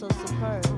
to eat.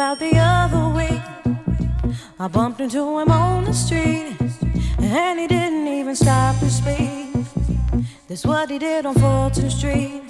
about the other week. I bumped into him on the street, and he didn't even stop to speak. That's what he did on Fulton Street.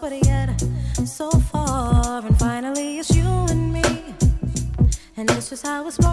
but yet so far. And finally, it's you and me, and it's just how it's.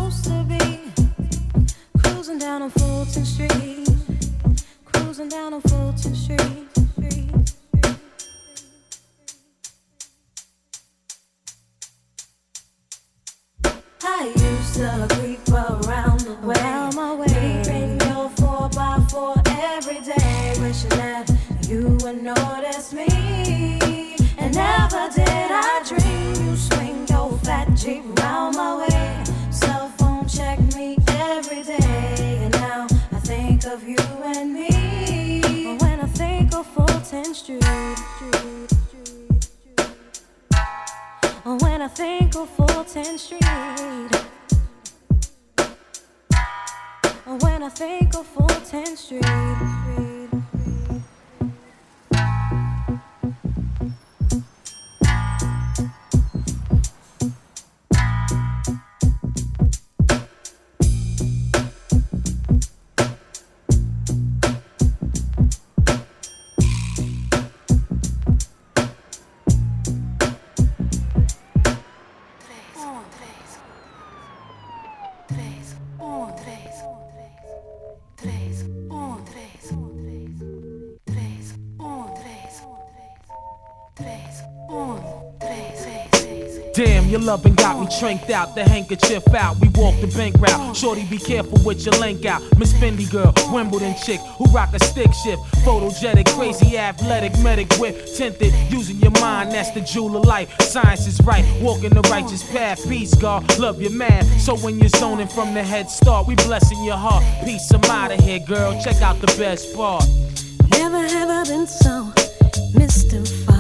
I'm tranked out, the handkerchief out. We walk the bank route. Shorty, be careful with your link out. Miss Fendi girl, Wimbledon chick who rock a stick shift. Photogenic, crazy, athletic, medic whip. Tinted, using your mind, that's the jewel of life. Science is right, walking the righteous path. Peace, God, love your man. So when you're zoning from the head start, we blessing your heart. Peace, I'm out of here, girl. Check out the best part. Never have I been so mystified.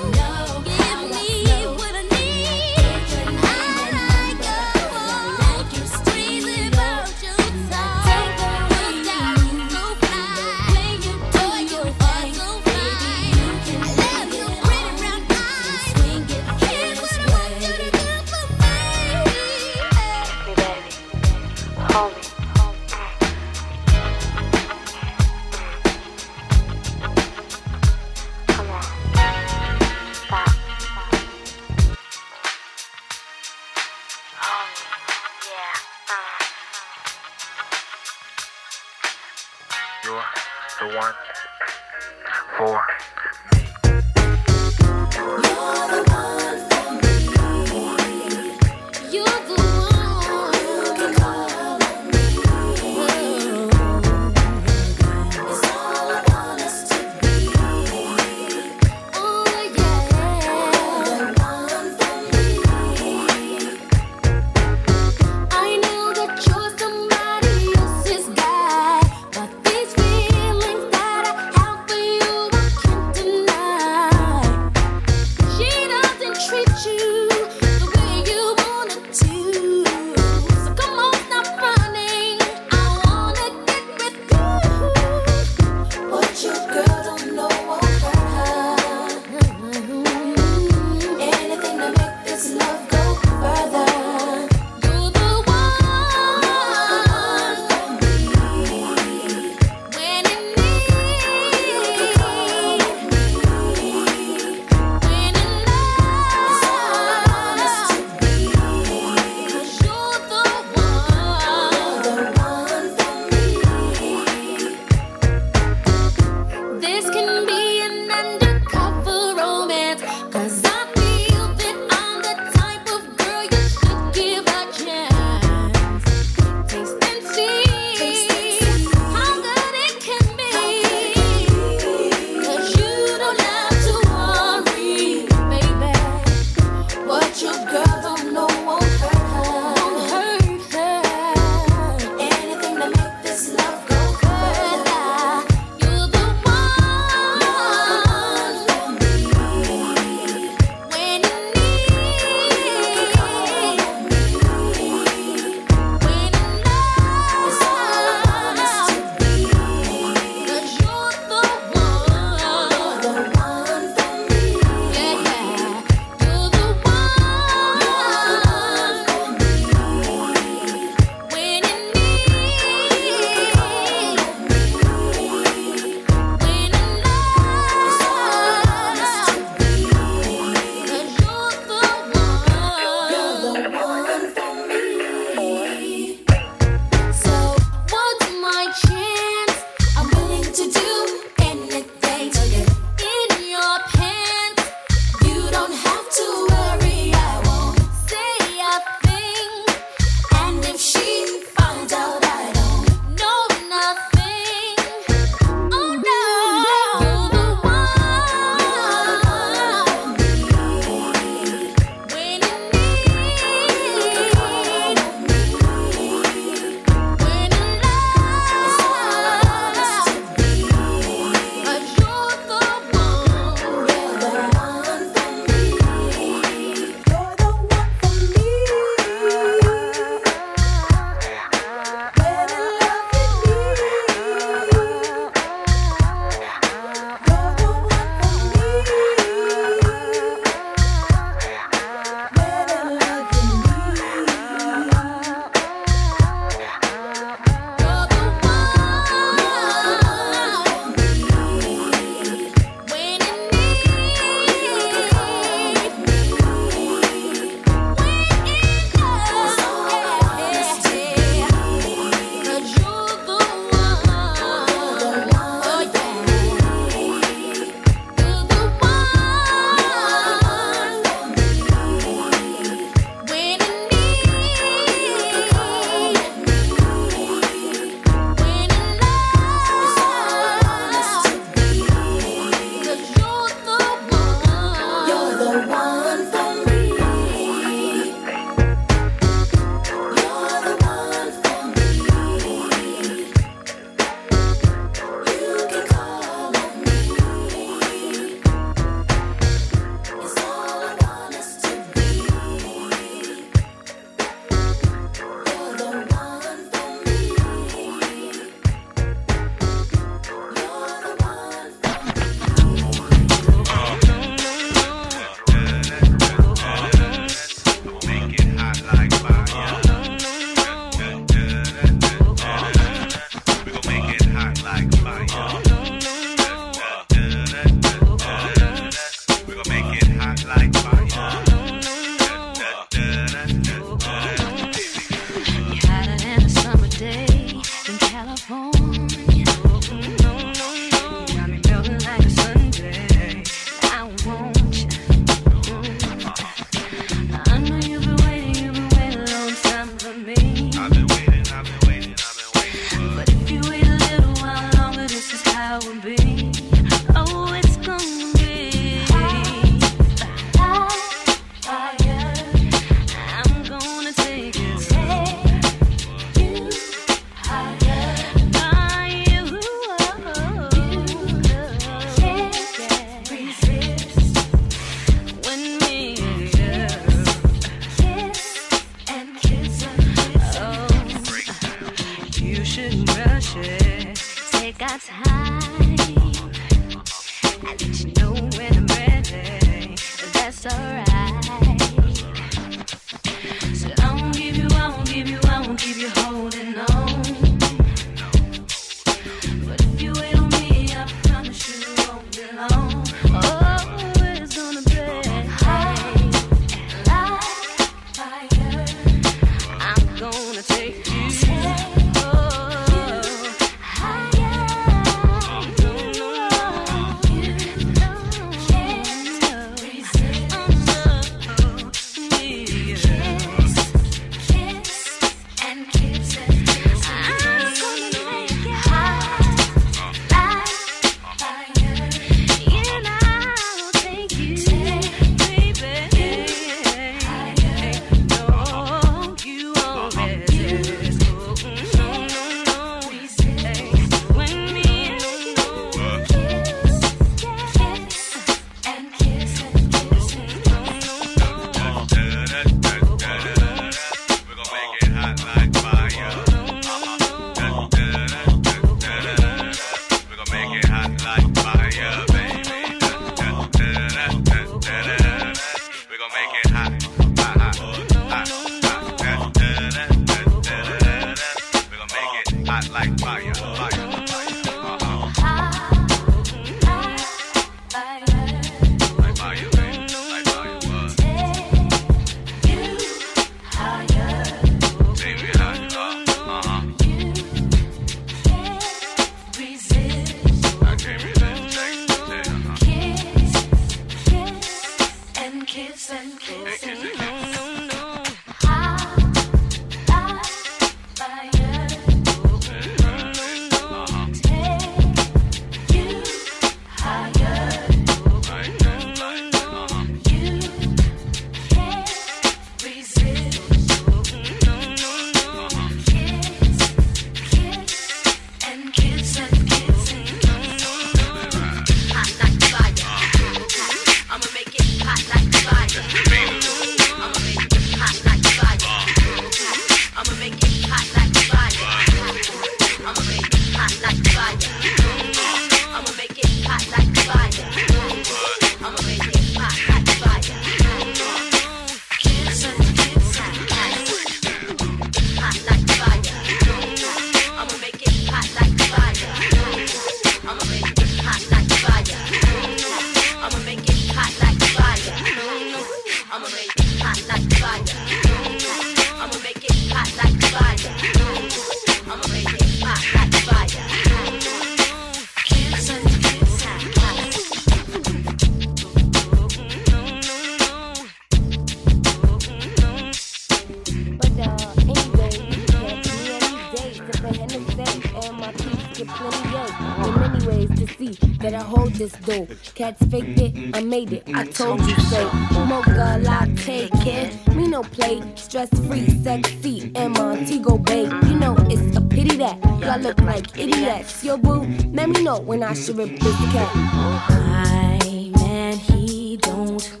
this. Cats faked it, I made it. I told you so. Mocha latte, kid. Me no play. Stress free, sexy, and Montego Bay. You know it's a pity that y'all look like idiots. Yo, boo, let me know when I should rip this cat. My man, he don't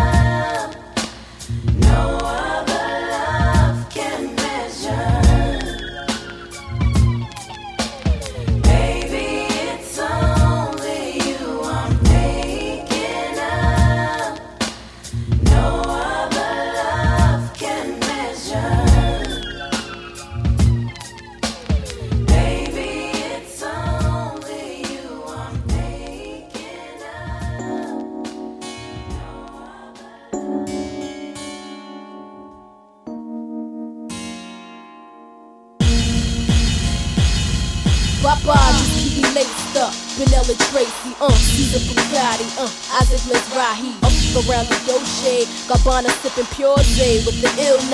Bye.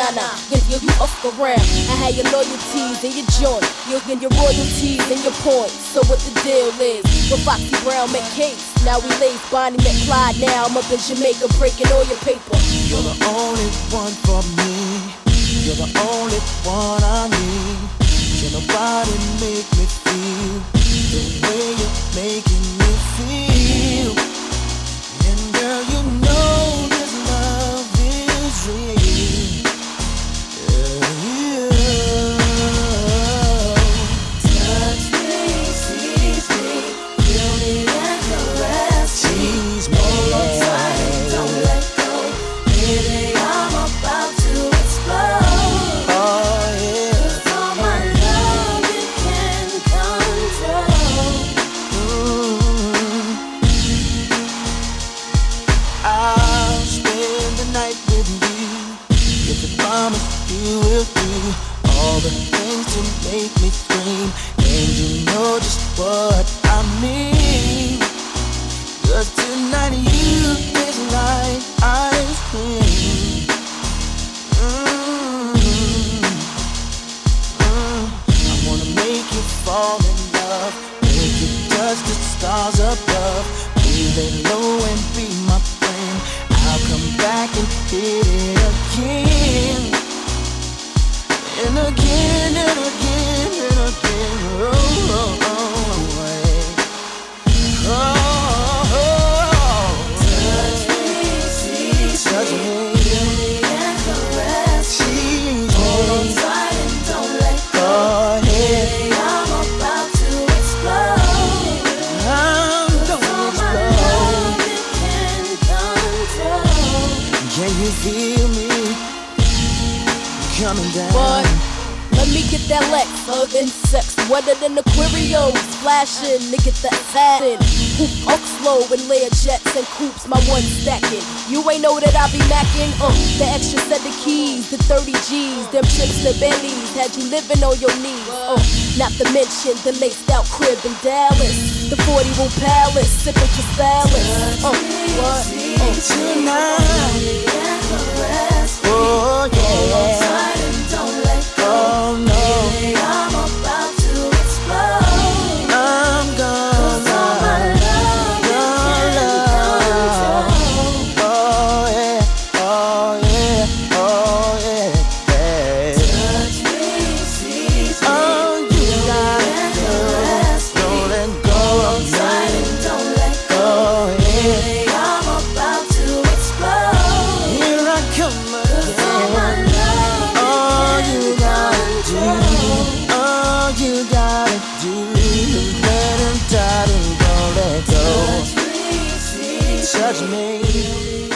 banana. Get you off the ground. I had your loyalties and your joint. You'll get your royalties and your points. So what the deal is? With Foxy Brown McCain. Now we lays Bonnie McClyde. Now I'm up in Jamaica breaking all your paper. You're the only one for me. You're the only one I need. Can nobody make me the late All you gotta do, all you gotta do let him don't let go. Touch me.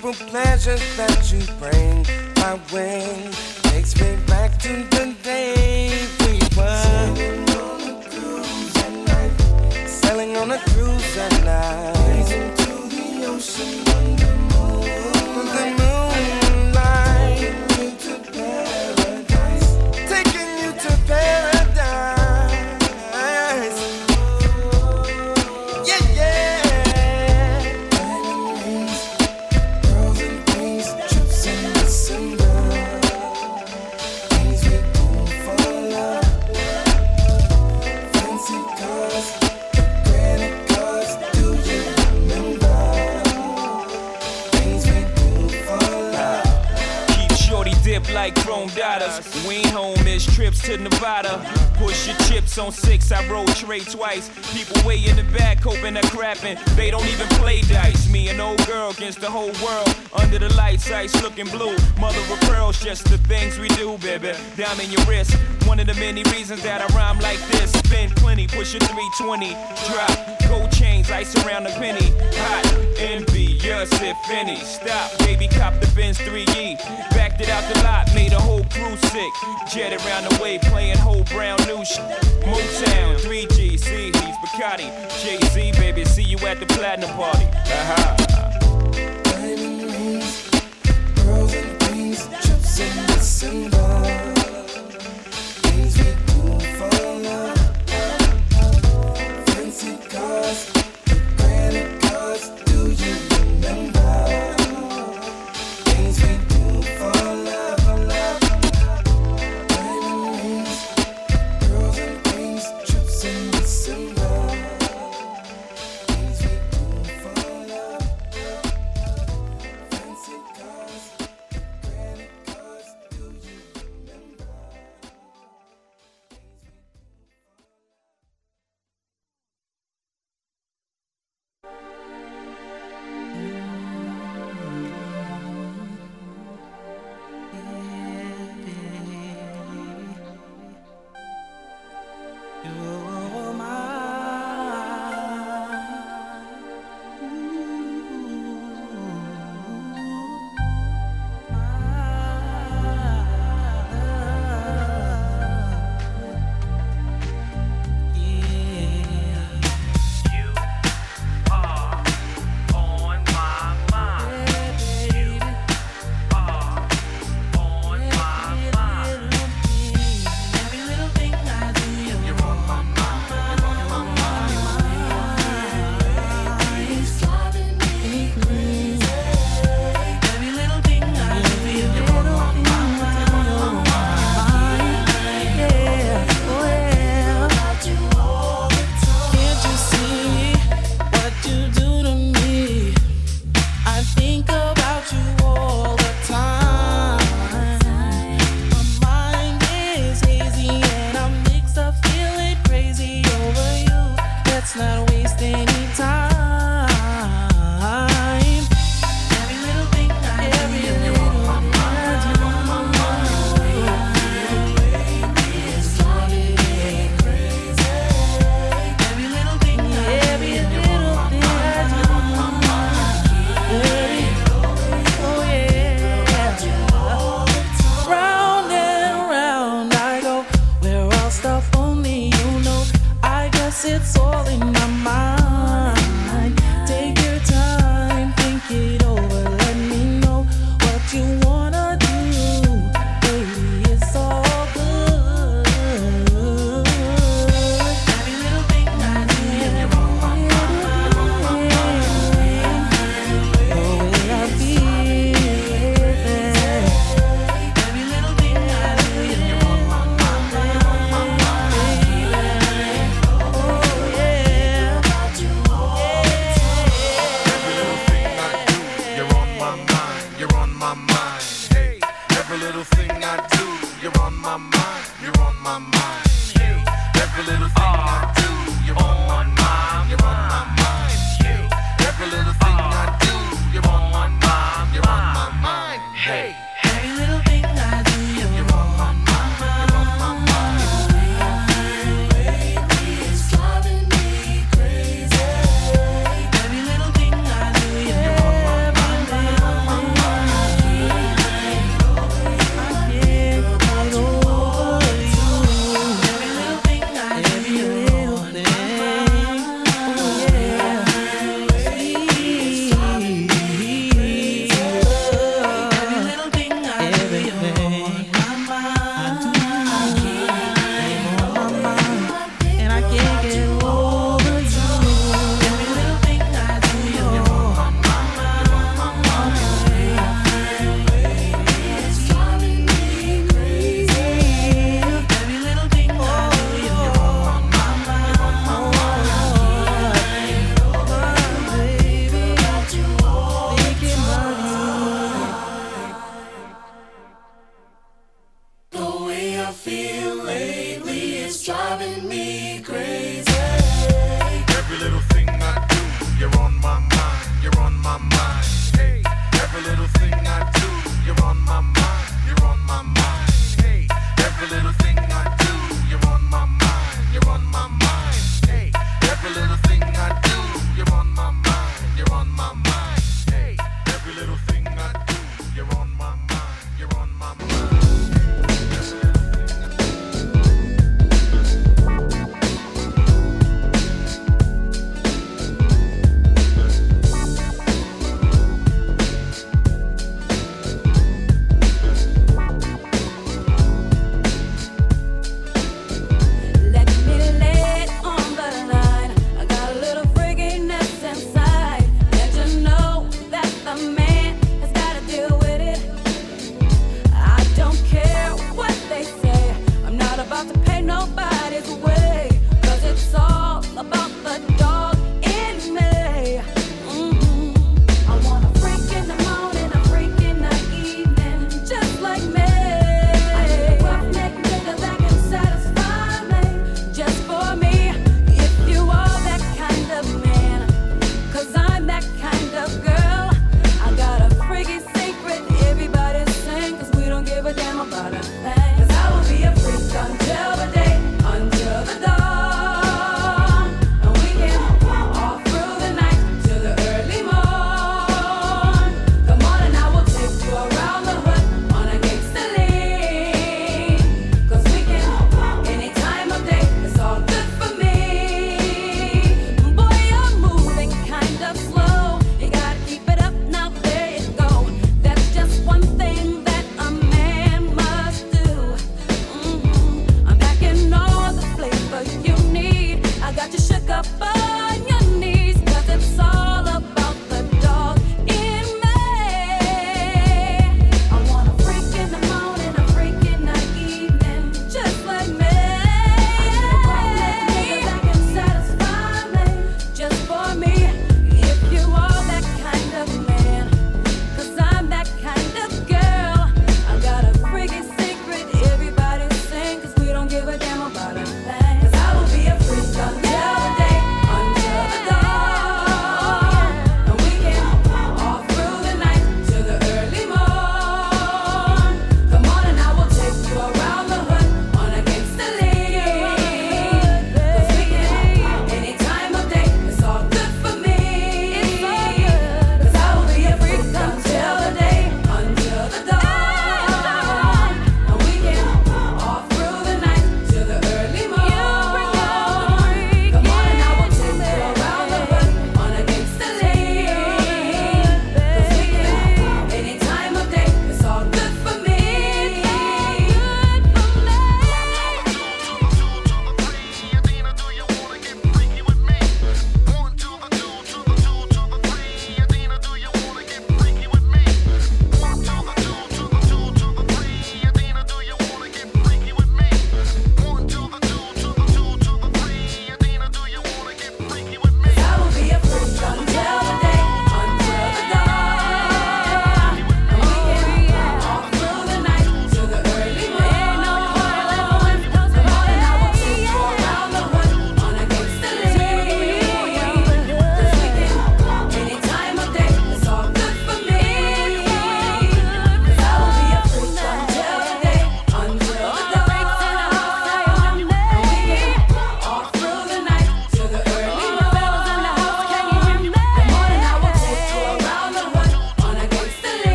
Simple pleasures that you bring. My way takes me back to the trips to Nevada. Push your chips on six, I roll trade twice. People way in the back hoping they're crapping. They don't even play dice. Me and old girl against the whole world. Under the lights, ice looking blue. Mother of pearls, just the things we do, baby. Down in your wrist. One of the many reasons that I rhyme like this. Spend plenty, push your 320. Drop gold chains, ice around the penny. Hot, envious if any. Stop, baby, cop the Benz 3E. Backed it out the lot, made a whole crew sick. Jet around the way, playing whole brown new shit. Motown, 3G, see, he's Bacardi. Jay Z, baby, see you at the platinum party. Aha. Diamond rings, pearls and things, trips in December.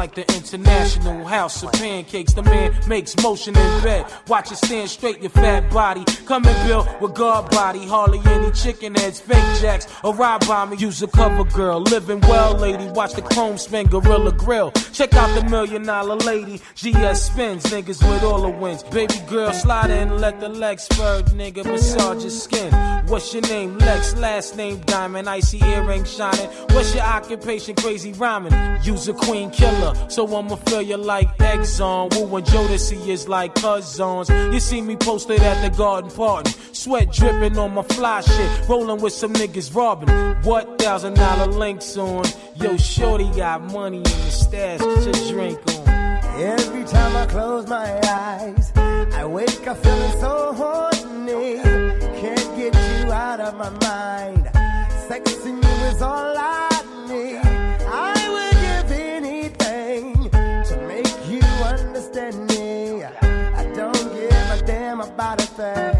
Like the International House of Pancakes. The man makes motion in bed. Watch it stand straight, your fat body. Coming built with guard body. Hardly any chicken heads, fake jacks, or ride by me. Use a cover girl. Living well, lady. Watch the chrome spin, Gorilla Grill. Check out the million dollar lady. GS spins, niggas with all the wins. Baby girl, slide in, let the legs spur, nigga. Massage your skin. What's your name? Lex, last name Diamond. Icy earring shining. What's your occupation? Crazy rhyming. Use a queen killer, so I'ma feel you like Exxon. Wu and Jodeci is like cousins. You see me posted at the garden party. Sweat dripping on my fly shit. Rolling with some niggas robbing. What thousand dollar links on? Yo, shorty got money in the stash. Your drink on. Every time I close my eyes, I wake up feeling so horny. Can't get you out of my mind. Sexing you is all I thing.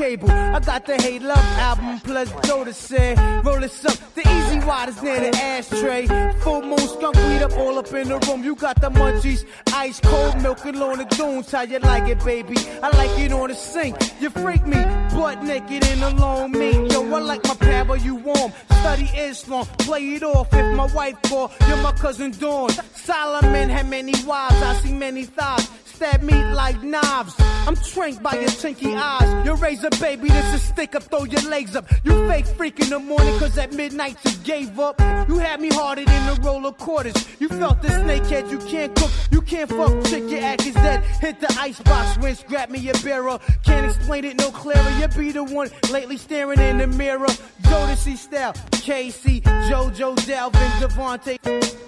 Cable. I got the Hey Love album plus Doda said, roll this up. The E-Z Widers near the ashtray. Full moon skunk weed up all up in the room. You got the munchies, ice cold milk and on the dunes. How you like it, baby? I like it on the sink. You freak me, butt naked in a long meat. Yo, I like my power, you warm. Study Islam, play it off. If my wife call, you're my cousin Dawn. Solomon had many wives, I see many thighs. Stab meat like knives. I'm trained by your chinky eyes. Your razor, baby, this is stick up, throw your legs up. You fake freak in the morning, cause at midnight you gave up. You had me harder than a roll of quarters. You felt the snakehead, you can't cook, you can't fuck chick, your act is dead. Hit the icebox, rinse, grab me a barrel. Can't explain it no clearer. You be the one lately staring in the mirror. Jodeci style, K-Ci, JoJo, Dalvin, DeVante.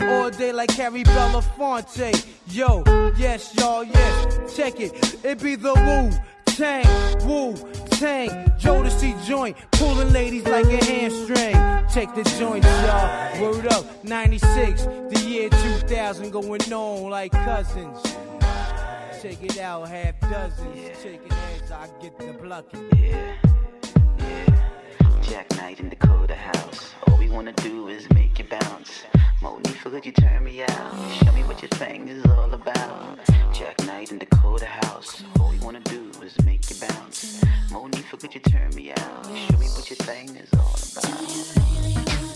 All day like Harry Belafonte. Yo, yes, y'all, yes. Check it. It be the Wu Tang, Wu Tang. Jodeci joint. Pulling ladies like a hamstring. Check the joints, y'all. Word up. 96, the year 2000 going on like cousins. Check it out, half dozens. Shaking heads, I get the plucking. Yeah. Jack Knight in Dakota house. All we wanna do is make you bounce. Monifa, could you turn me out? Show me what your thing is all about. Jack Knight in Dakota house. All we wanna do is make you bounce. Monifa, could you turn me out? Show me what your thing is all about.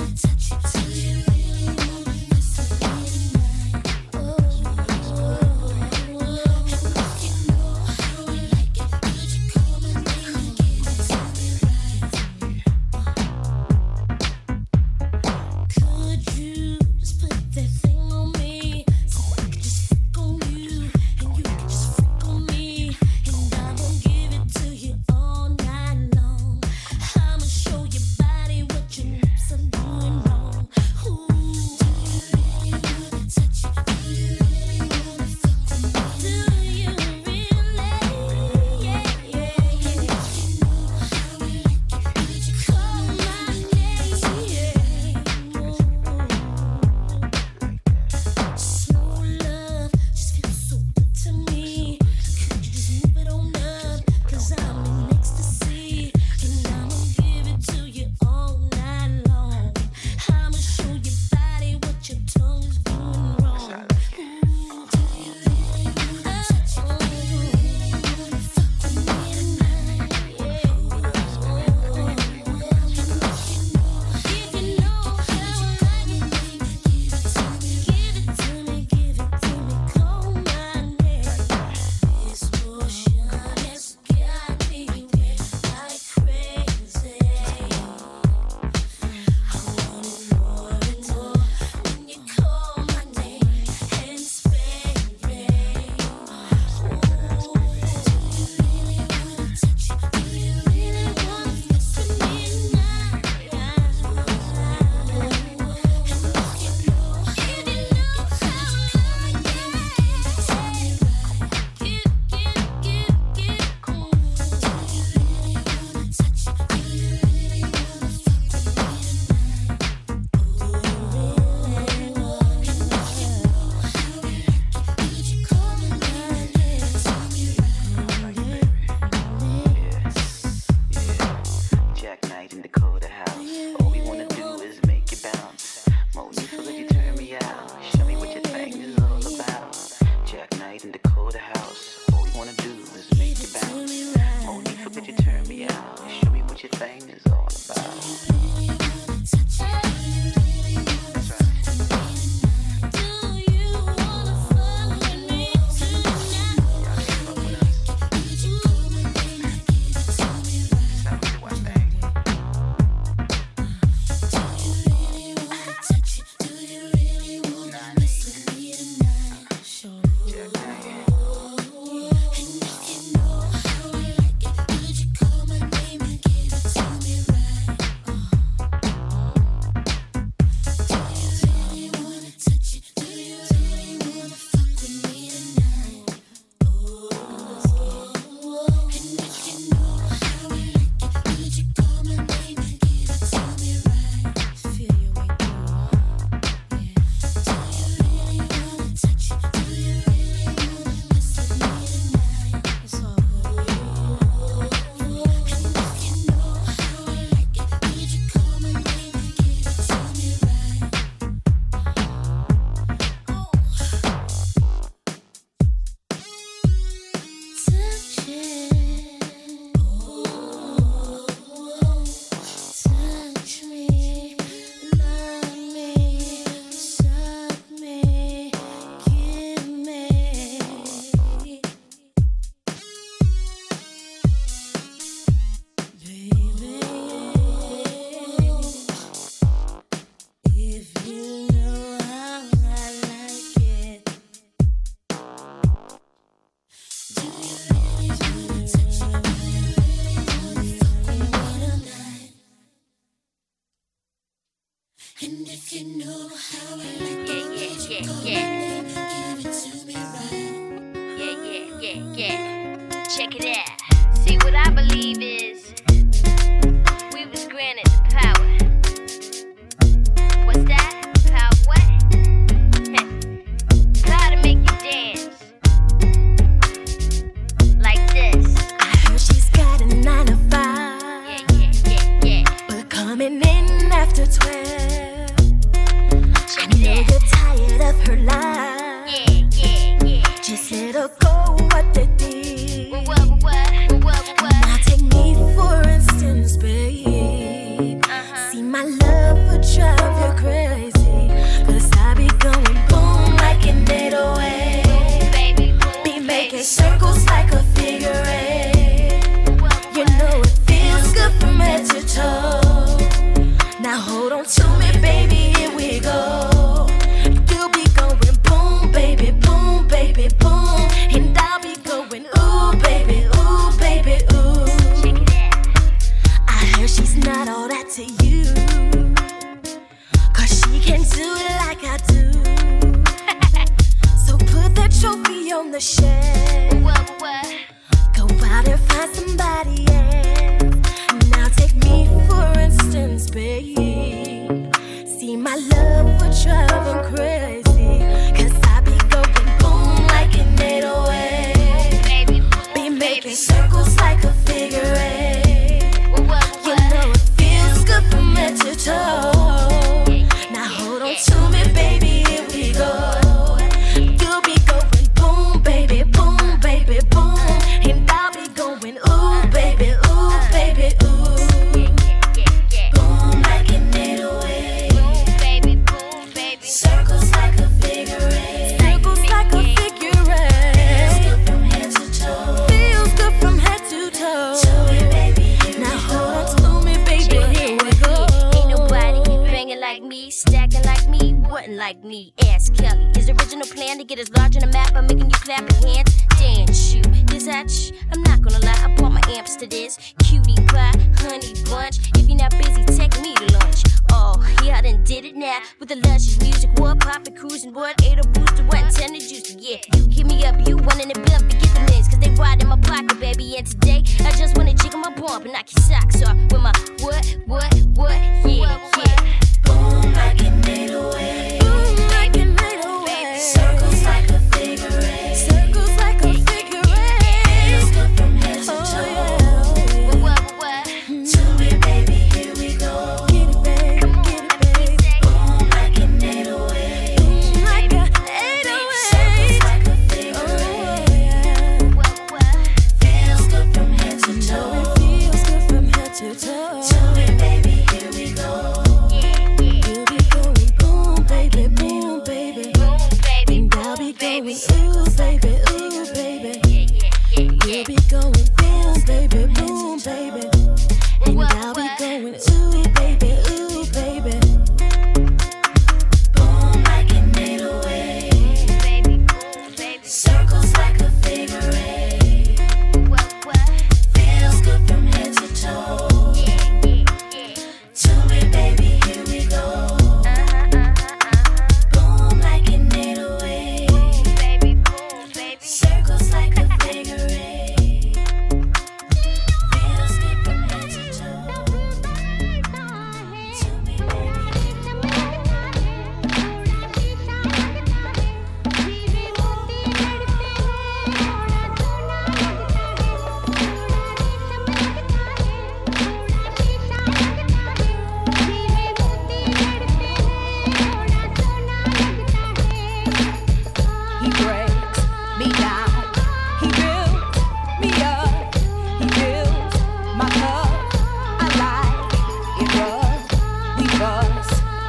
my love for trouble.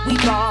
We fall,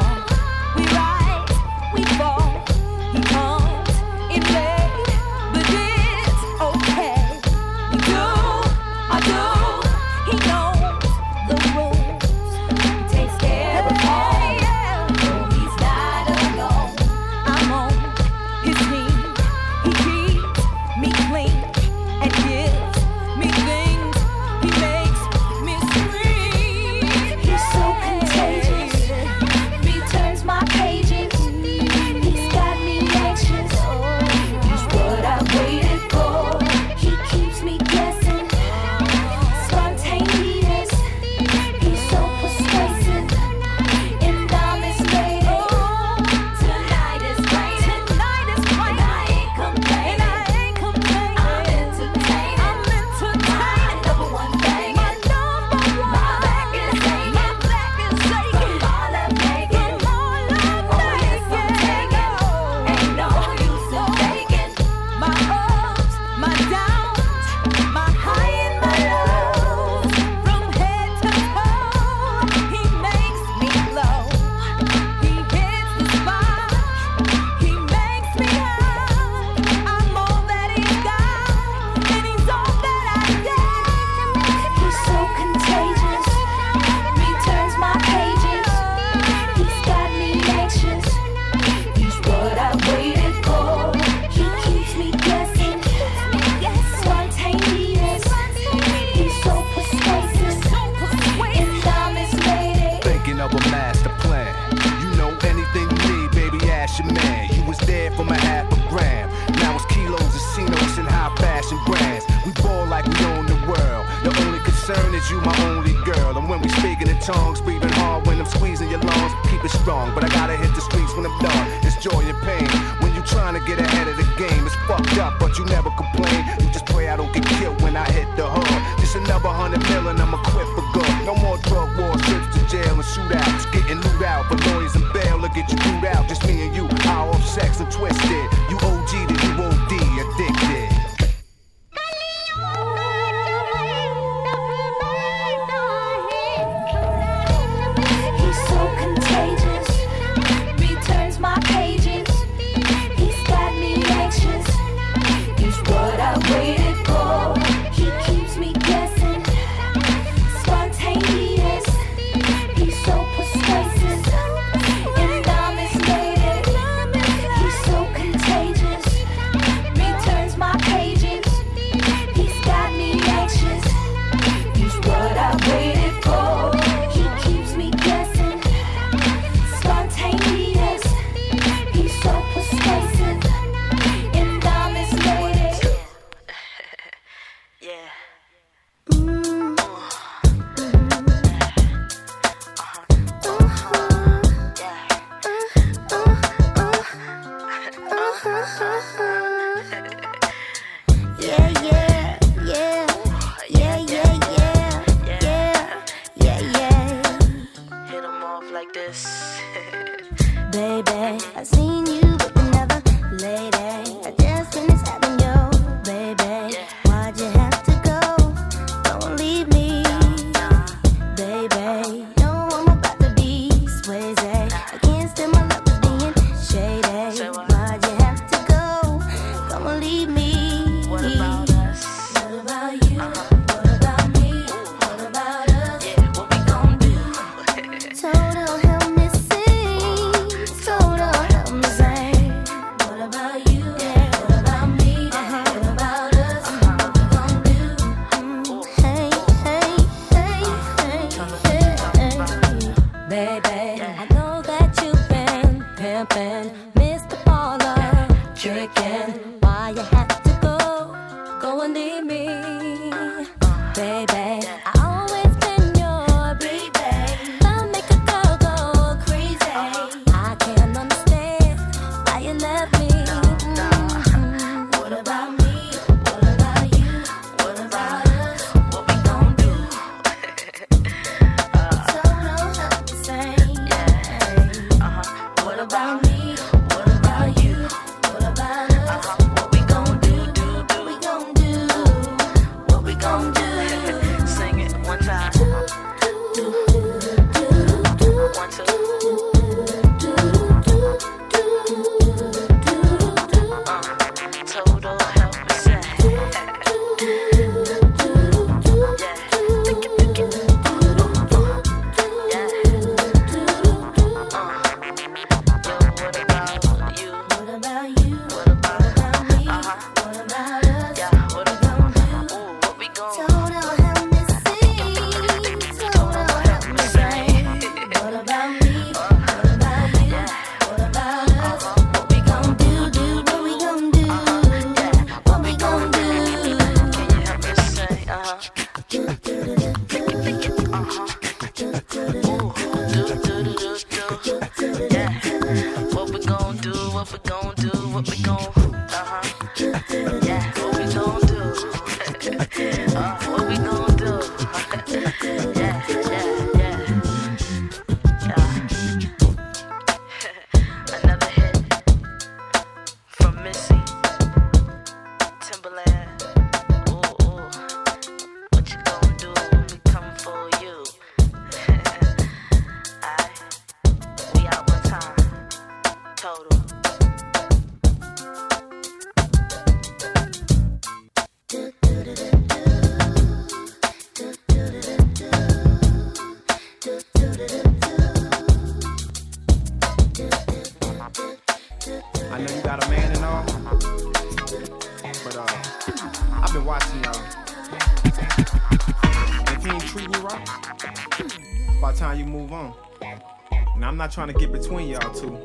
trying to get between y'all two.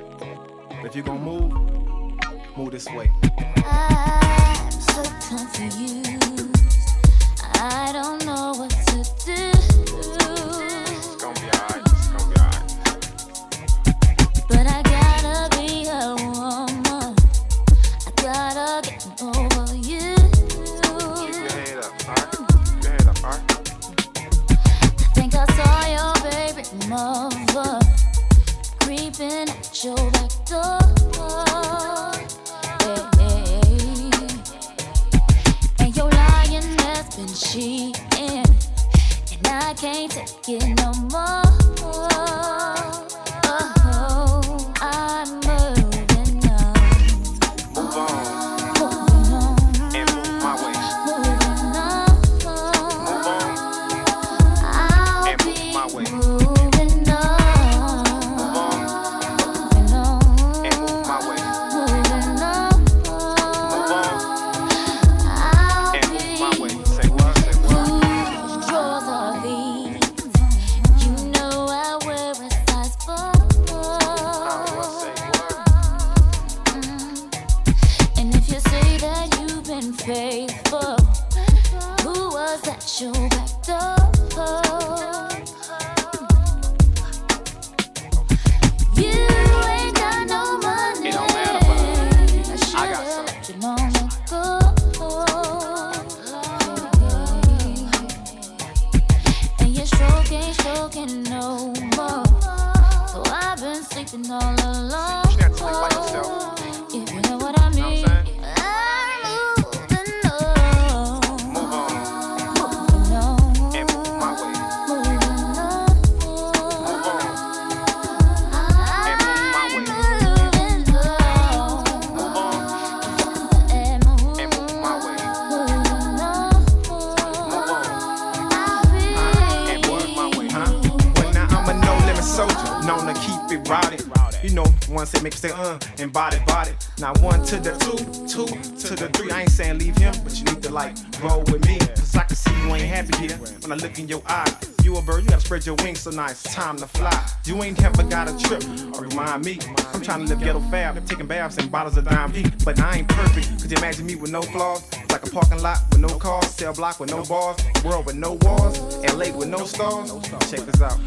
If you're gonna move, move this way. trying to live ghetto fab. I'm taking baths and bottles of dime deep. But I ain't perfect. Could you imagine me with no flaws? Like a parking lot with no cars, cell block with no bars, world with no walls, LA with no stars. Check this out.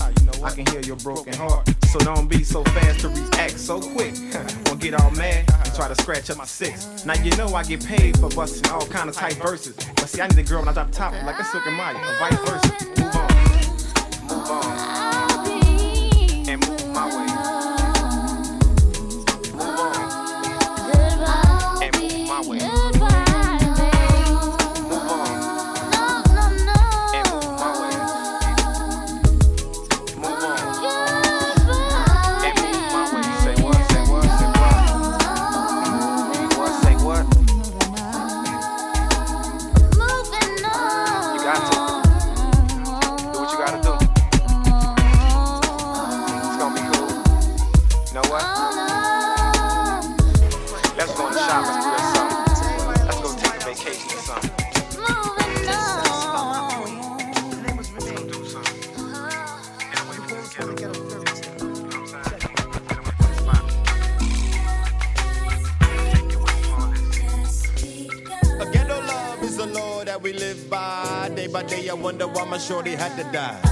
I can hear your broken heart. So don't be so fast to react so quick. or get all mad and try to scratch up my six. Now you know I get paid for busting all kind of tight verses. But see, I need a girl when I drop top like a Silk and Maya, or vice versa. Move on. Move on. had to die.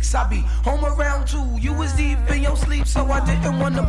six I be home around two. You was deep in your sleep, so I didn't wanna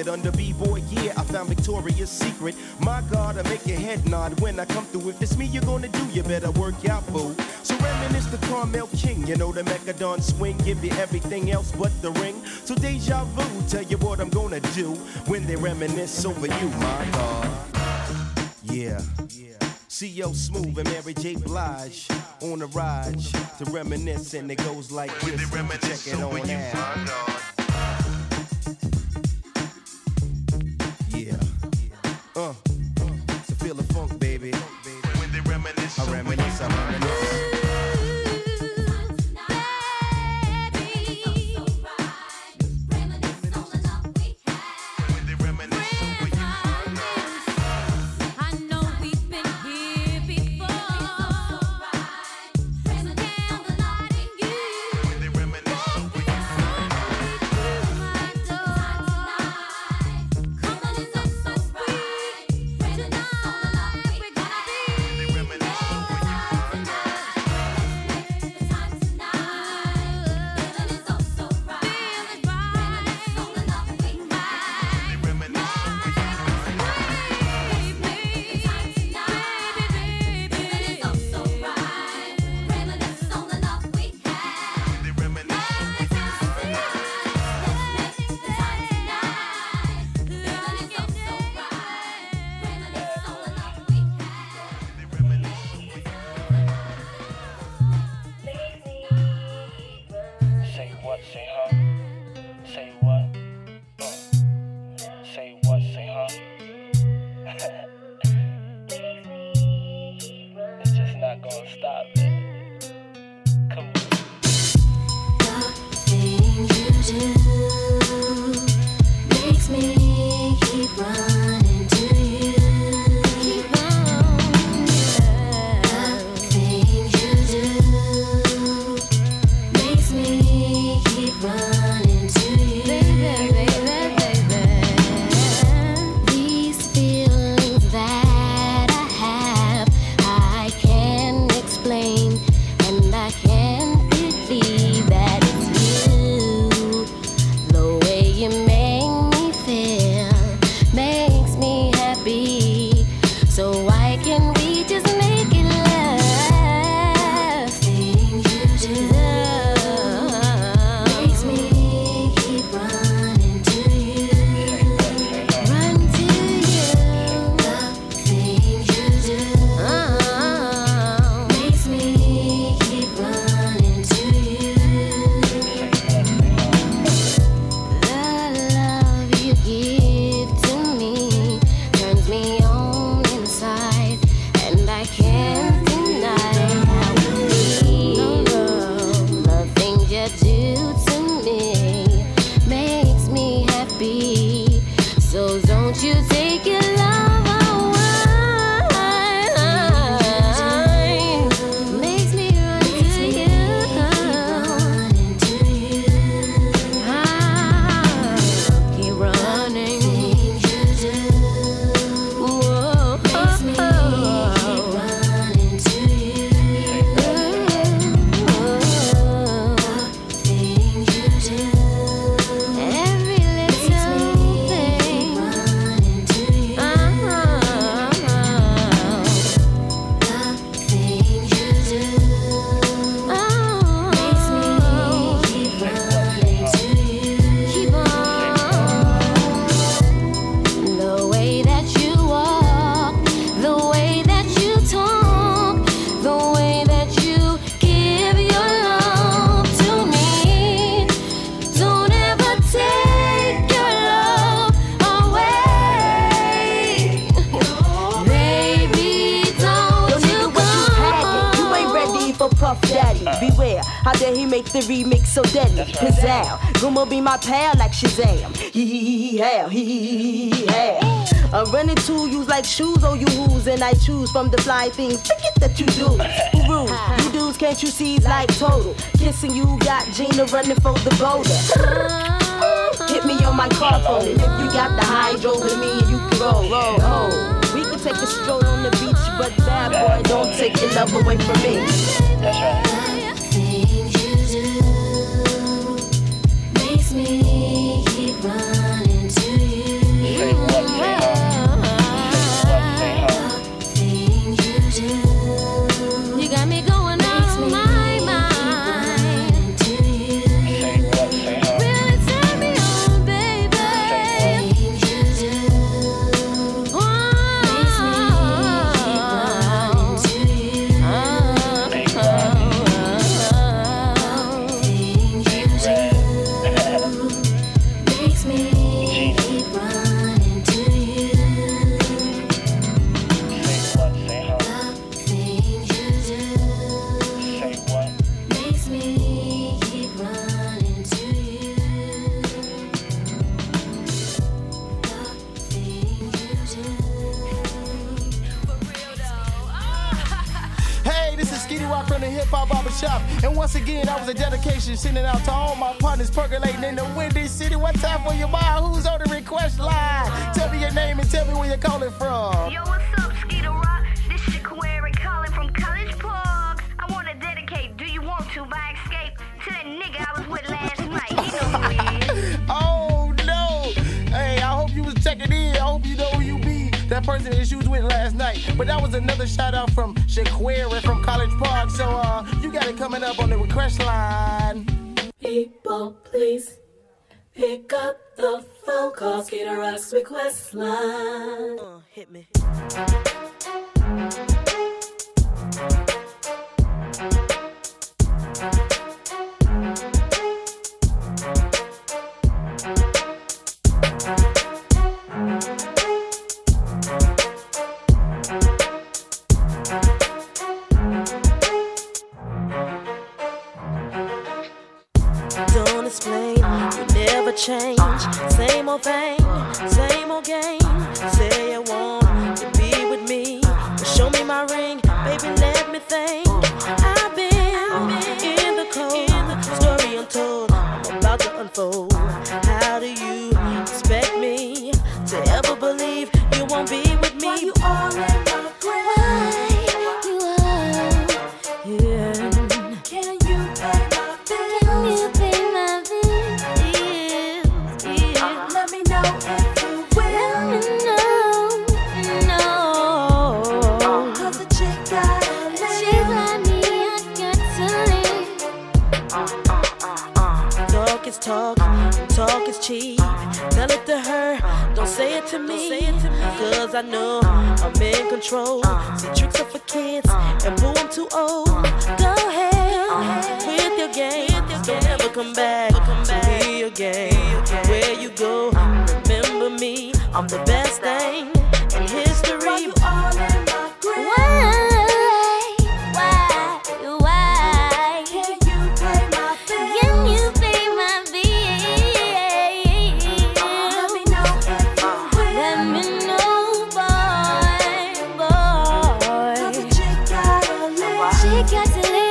it. Under B-boy, yeah, I found Victoria's Secret. My God, I make your head nod when I come through. If it's me you're gonna do, you better work out, boo. So reminisce the Carmel King, you know the Mechadon swing, give you everything else but the ring. So deja vu, tell you what I'm gonna do when they reminisce over you, my God. Yeah. C.L. Smooth and Mary J. Blige on the ride to reminisce, and it goes like this. Check it on out. My pal like Shazam. Hee hee hee hee. I'm running to you like shoes, oh you who's, and I choose from the fly things. Forget that you do. Who rules? You dudes can't you see like total? Kissing you got Gina running for the boulder. Uh-huh. Hit me on my car phone. If you got the hydro with me, you can roll, roll, roll. We can take a stroll on the beach, but bad boy, don't take your love away from me. That's right. Me And once again, I was a dedication sending out to all my partners percolating in the Windy City. What time for your mind? Who's on the request line? Tell me your name and tell me where you're calling from. Yo, what's up, Skeeter Rock? This is Shaquari calling from College Park. I want to dedicate Do You Want To by Xscape to that nigga I was with last night. You know who he is. Oh no! Hey, I hope you was checking in. I hope you know who you be. That person that you was with last night. But that was another shout out from Shaquari from College Park. So uh, you got it coming up on the request line. People, please pick up the phone call. Skeeter Rock's request line. hit me. Got to live,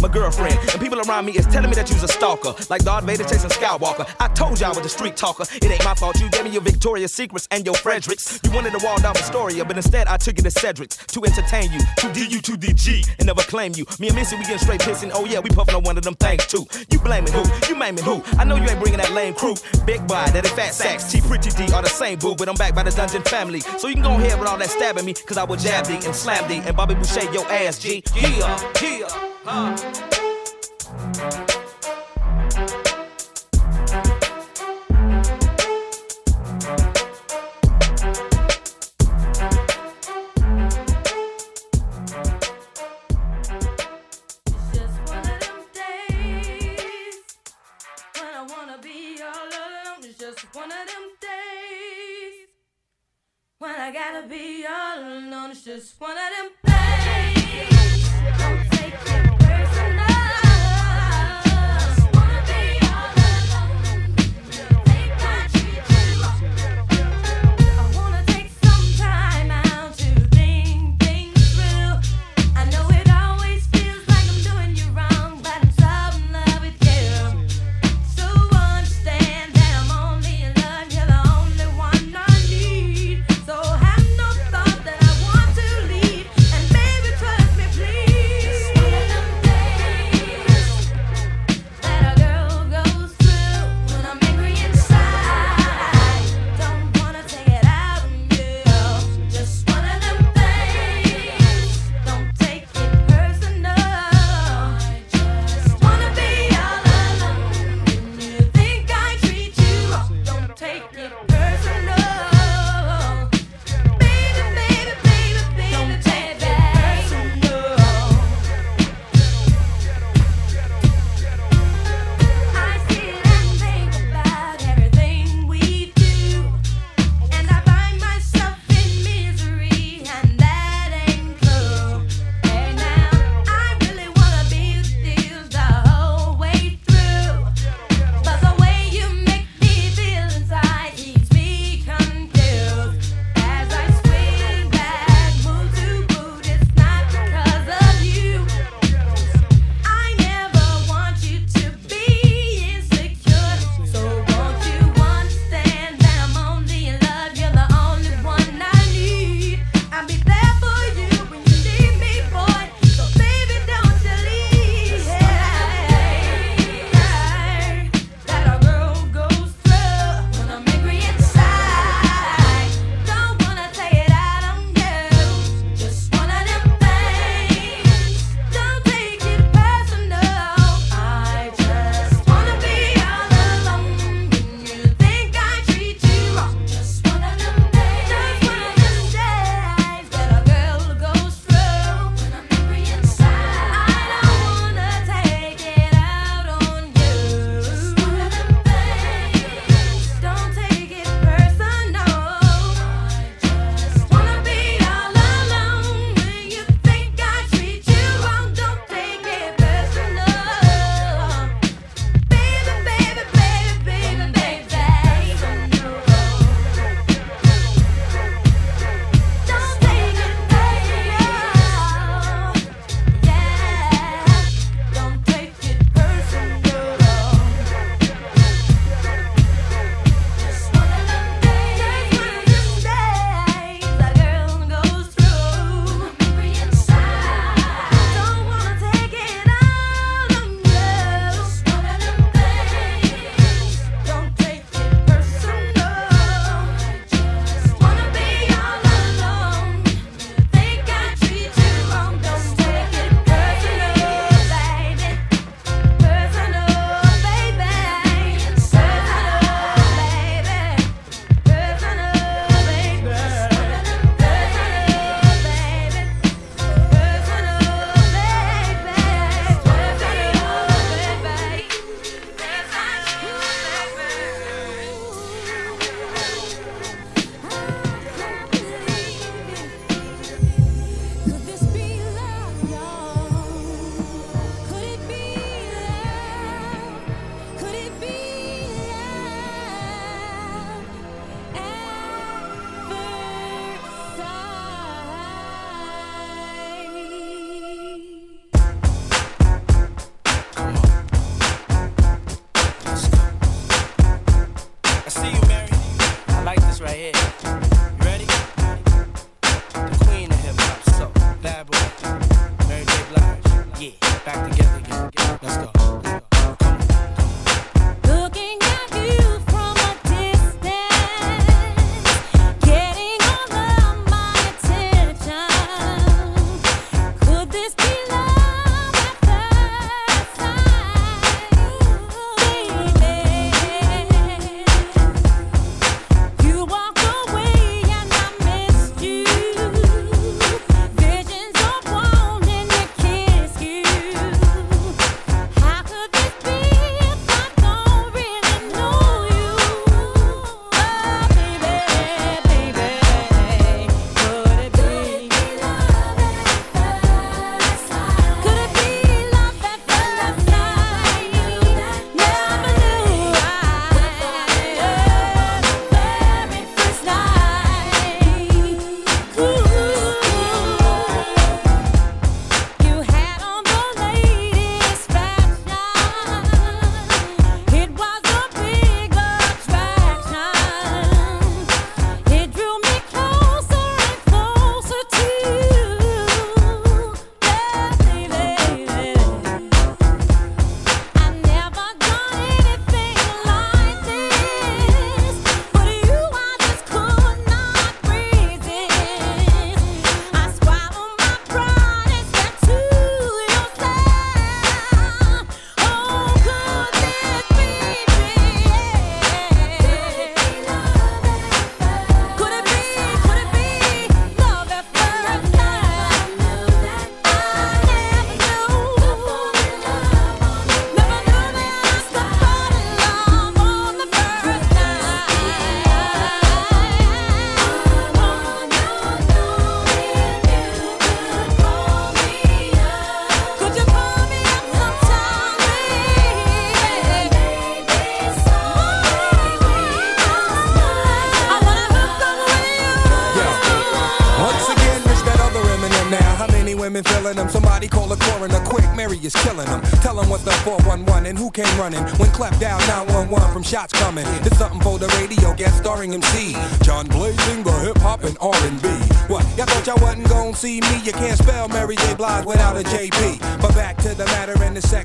my girlfriend. And people around me is telling me that you's a stalker, like Darth Vader chasing Skywalker. I told you I was a street talker. It ain't my fault. You gave me your Victoria's Secrets and your Fredericks. You wanted Waldorf Astoria, but instead I took it to Cedric's to entertain you, to D you to DG, and never claim you. Me and Missy, we getting straight pissing. Oh yeah, we puffing on one of them things too. You blaming who? You maiming who? I know you ain't bringing that lame crew. Big boy, that is fat sacks. T Pretty D are the same boo, but I'm back by the dungeon family. So you can go ahead with all that stabbing me, cause I will jab thee and slam thee and Bobby Boucher your ass, G. Yeah, yeah, huh.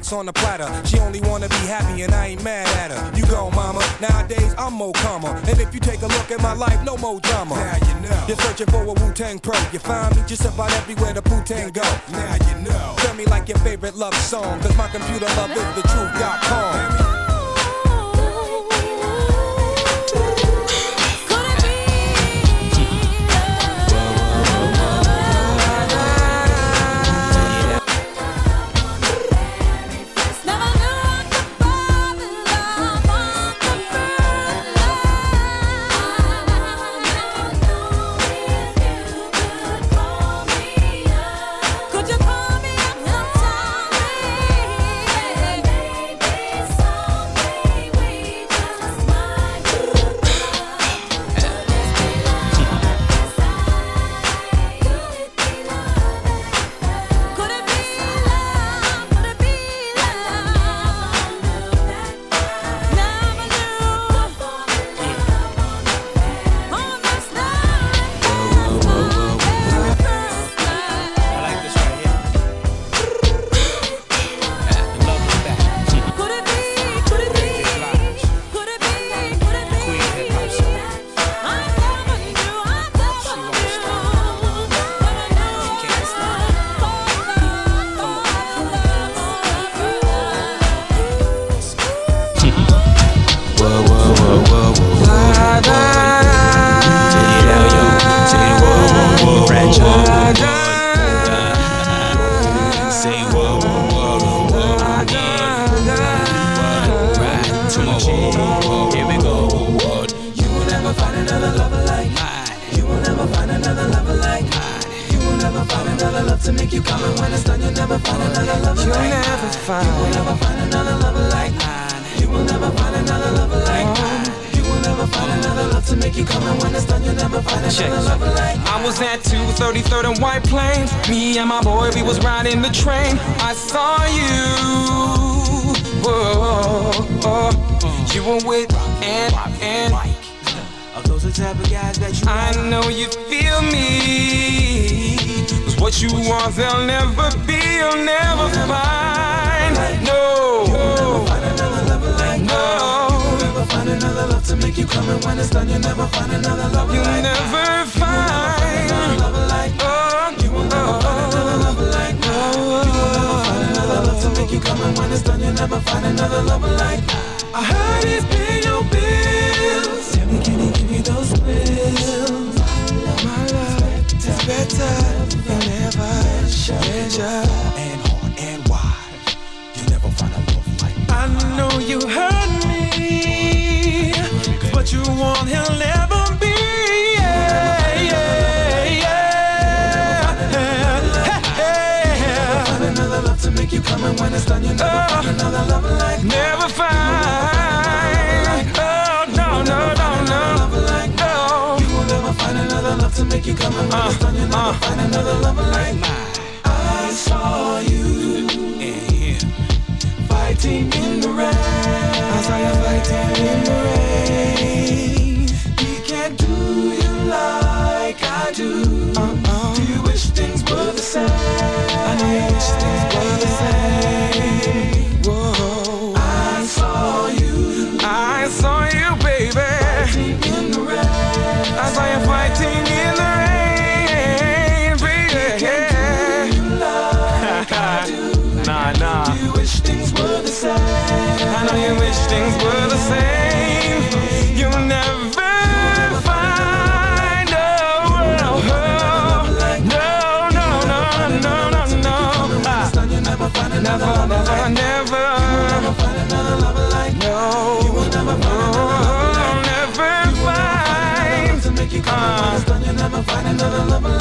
Sex on the platter. She only wanna be happy and I ain't mad at her. You go, mama. Nowadays I'm more calmer. And if you take a look at my life, no more drama. Now you know. You're searching for a Wu Tang pro. You find me just about everywhere the Wu Tang go. Now you know. Tell me like your favorite love song. Cause my computer love is the truth.com. to make you come and when it's done, you'll never find another lover You'll like never find. You will never find another lover like mine. You will never find another lover like oh. mine. You will never find another love to make you come and when it's done, you'll never find Check. another lover like I was at 233rd and White Plains. Me and my boy, we was riding the train. I saw you. Whoa. You were with and and. Are those the type of guys that you I know you feel me. Cause what you want, they'll never be, you'll never find. No. No. Find another love to make you come and when it's done, you'll never find another lover You'll like never find. another lover like Oh, You will never find another lover like mine. You will never find another love to make you come and when it's done, you'll never find another lover like I heard he's paying Treasure and hard and wide. You never find a love like I know you hurt me, but you want, he'll never be. Yeah, yeah, yeah. Find another love to make you come and when it's done, you never uh, find another lover like Never find. Oh, no, no, no, no. Oh. You will never find another love to make you come and when it's done, you never uh, find another lover uh. like fighting in the rain. I saw you fighting in the rain. He can't do you like I do. Uh-uh. Do you wish things were the same? I know you wish things were the same. Never, never. No, oh, never find. Ah. never find another lover like You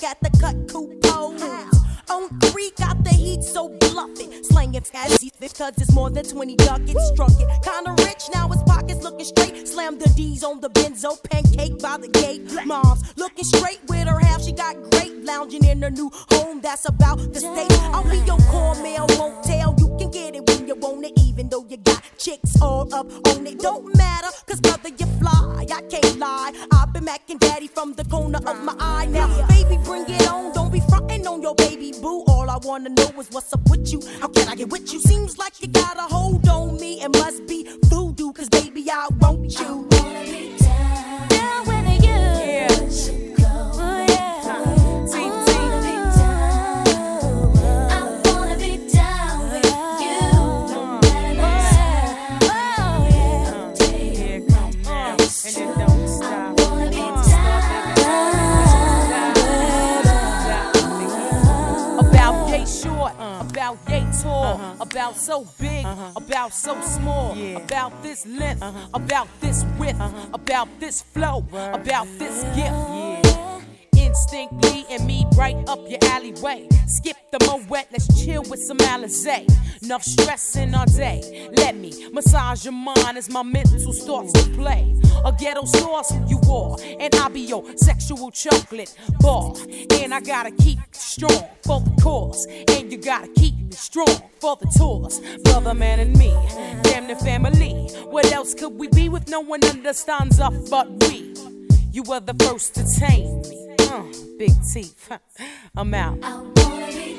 Got at the cut coupe. On three, got the heat, so bluff slangin' fast because it's more than 20 ducats. Struck it. Kinda rich, now his pockets looking straight. Slam the D's on the benzo, pancake by the gate. Mom's looking straight with her half, she got great. Lounging in her new home, that's about the state. I'll be your core mail, won't tell. You can get it when you want it, even though you got chicks all up on it. Don't matter, cause brother, you fly. I can't lie. I've been macking daddy from the corner of my eye. Now, baby, bring it on frontin' on your baby boo. All I wanna know is what's up with you. How can I get with you? Seems like you got a hold on me. It must be voodoo, cause baby, I want you. tall, uh-huh. about so big, uh-huh. about so small, yeah. about this length, uh-huh. about this width, uh-huh. about this flow, Word. about this gift. Yeah. Instinct leading and me right up your alleyway. Skip the moet, let's chill with some Alizé. Enough stressing all day. Let me massage your mind as my mental starts to play. A ghetto sauce you are, and I'll be your sexual chocolate bar. And I gotta keep strong for the cause, and you gotta keep me strong for the tours. Brother, man, and me, damn the family. What else could we be with no one understands us but we? You were the first to tame me. Big teeth. I'm out.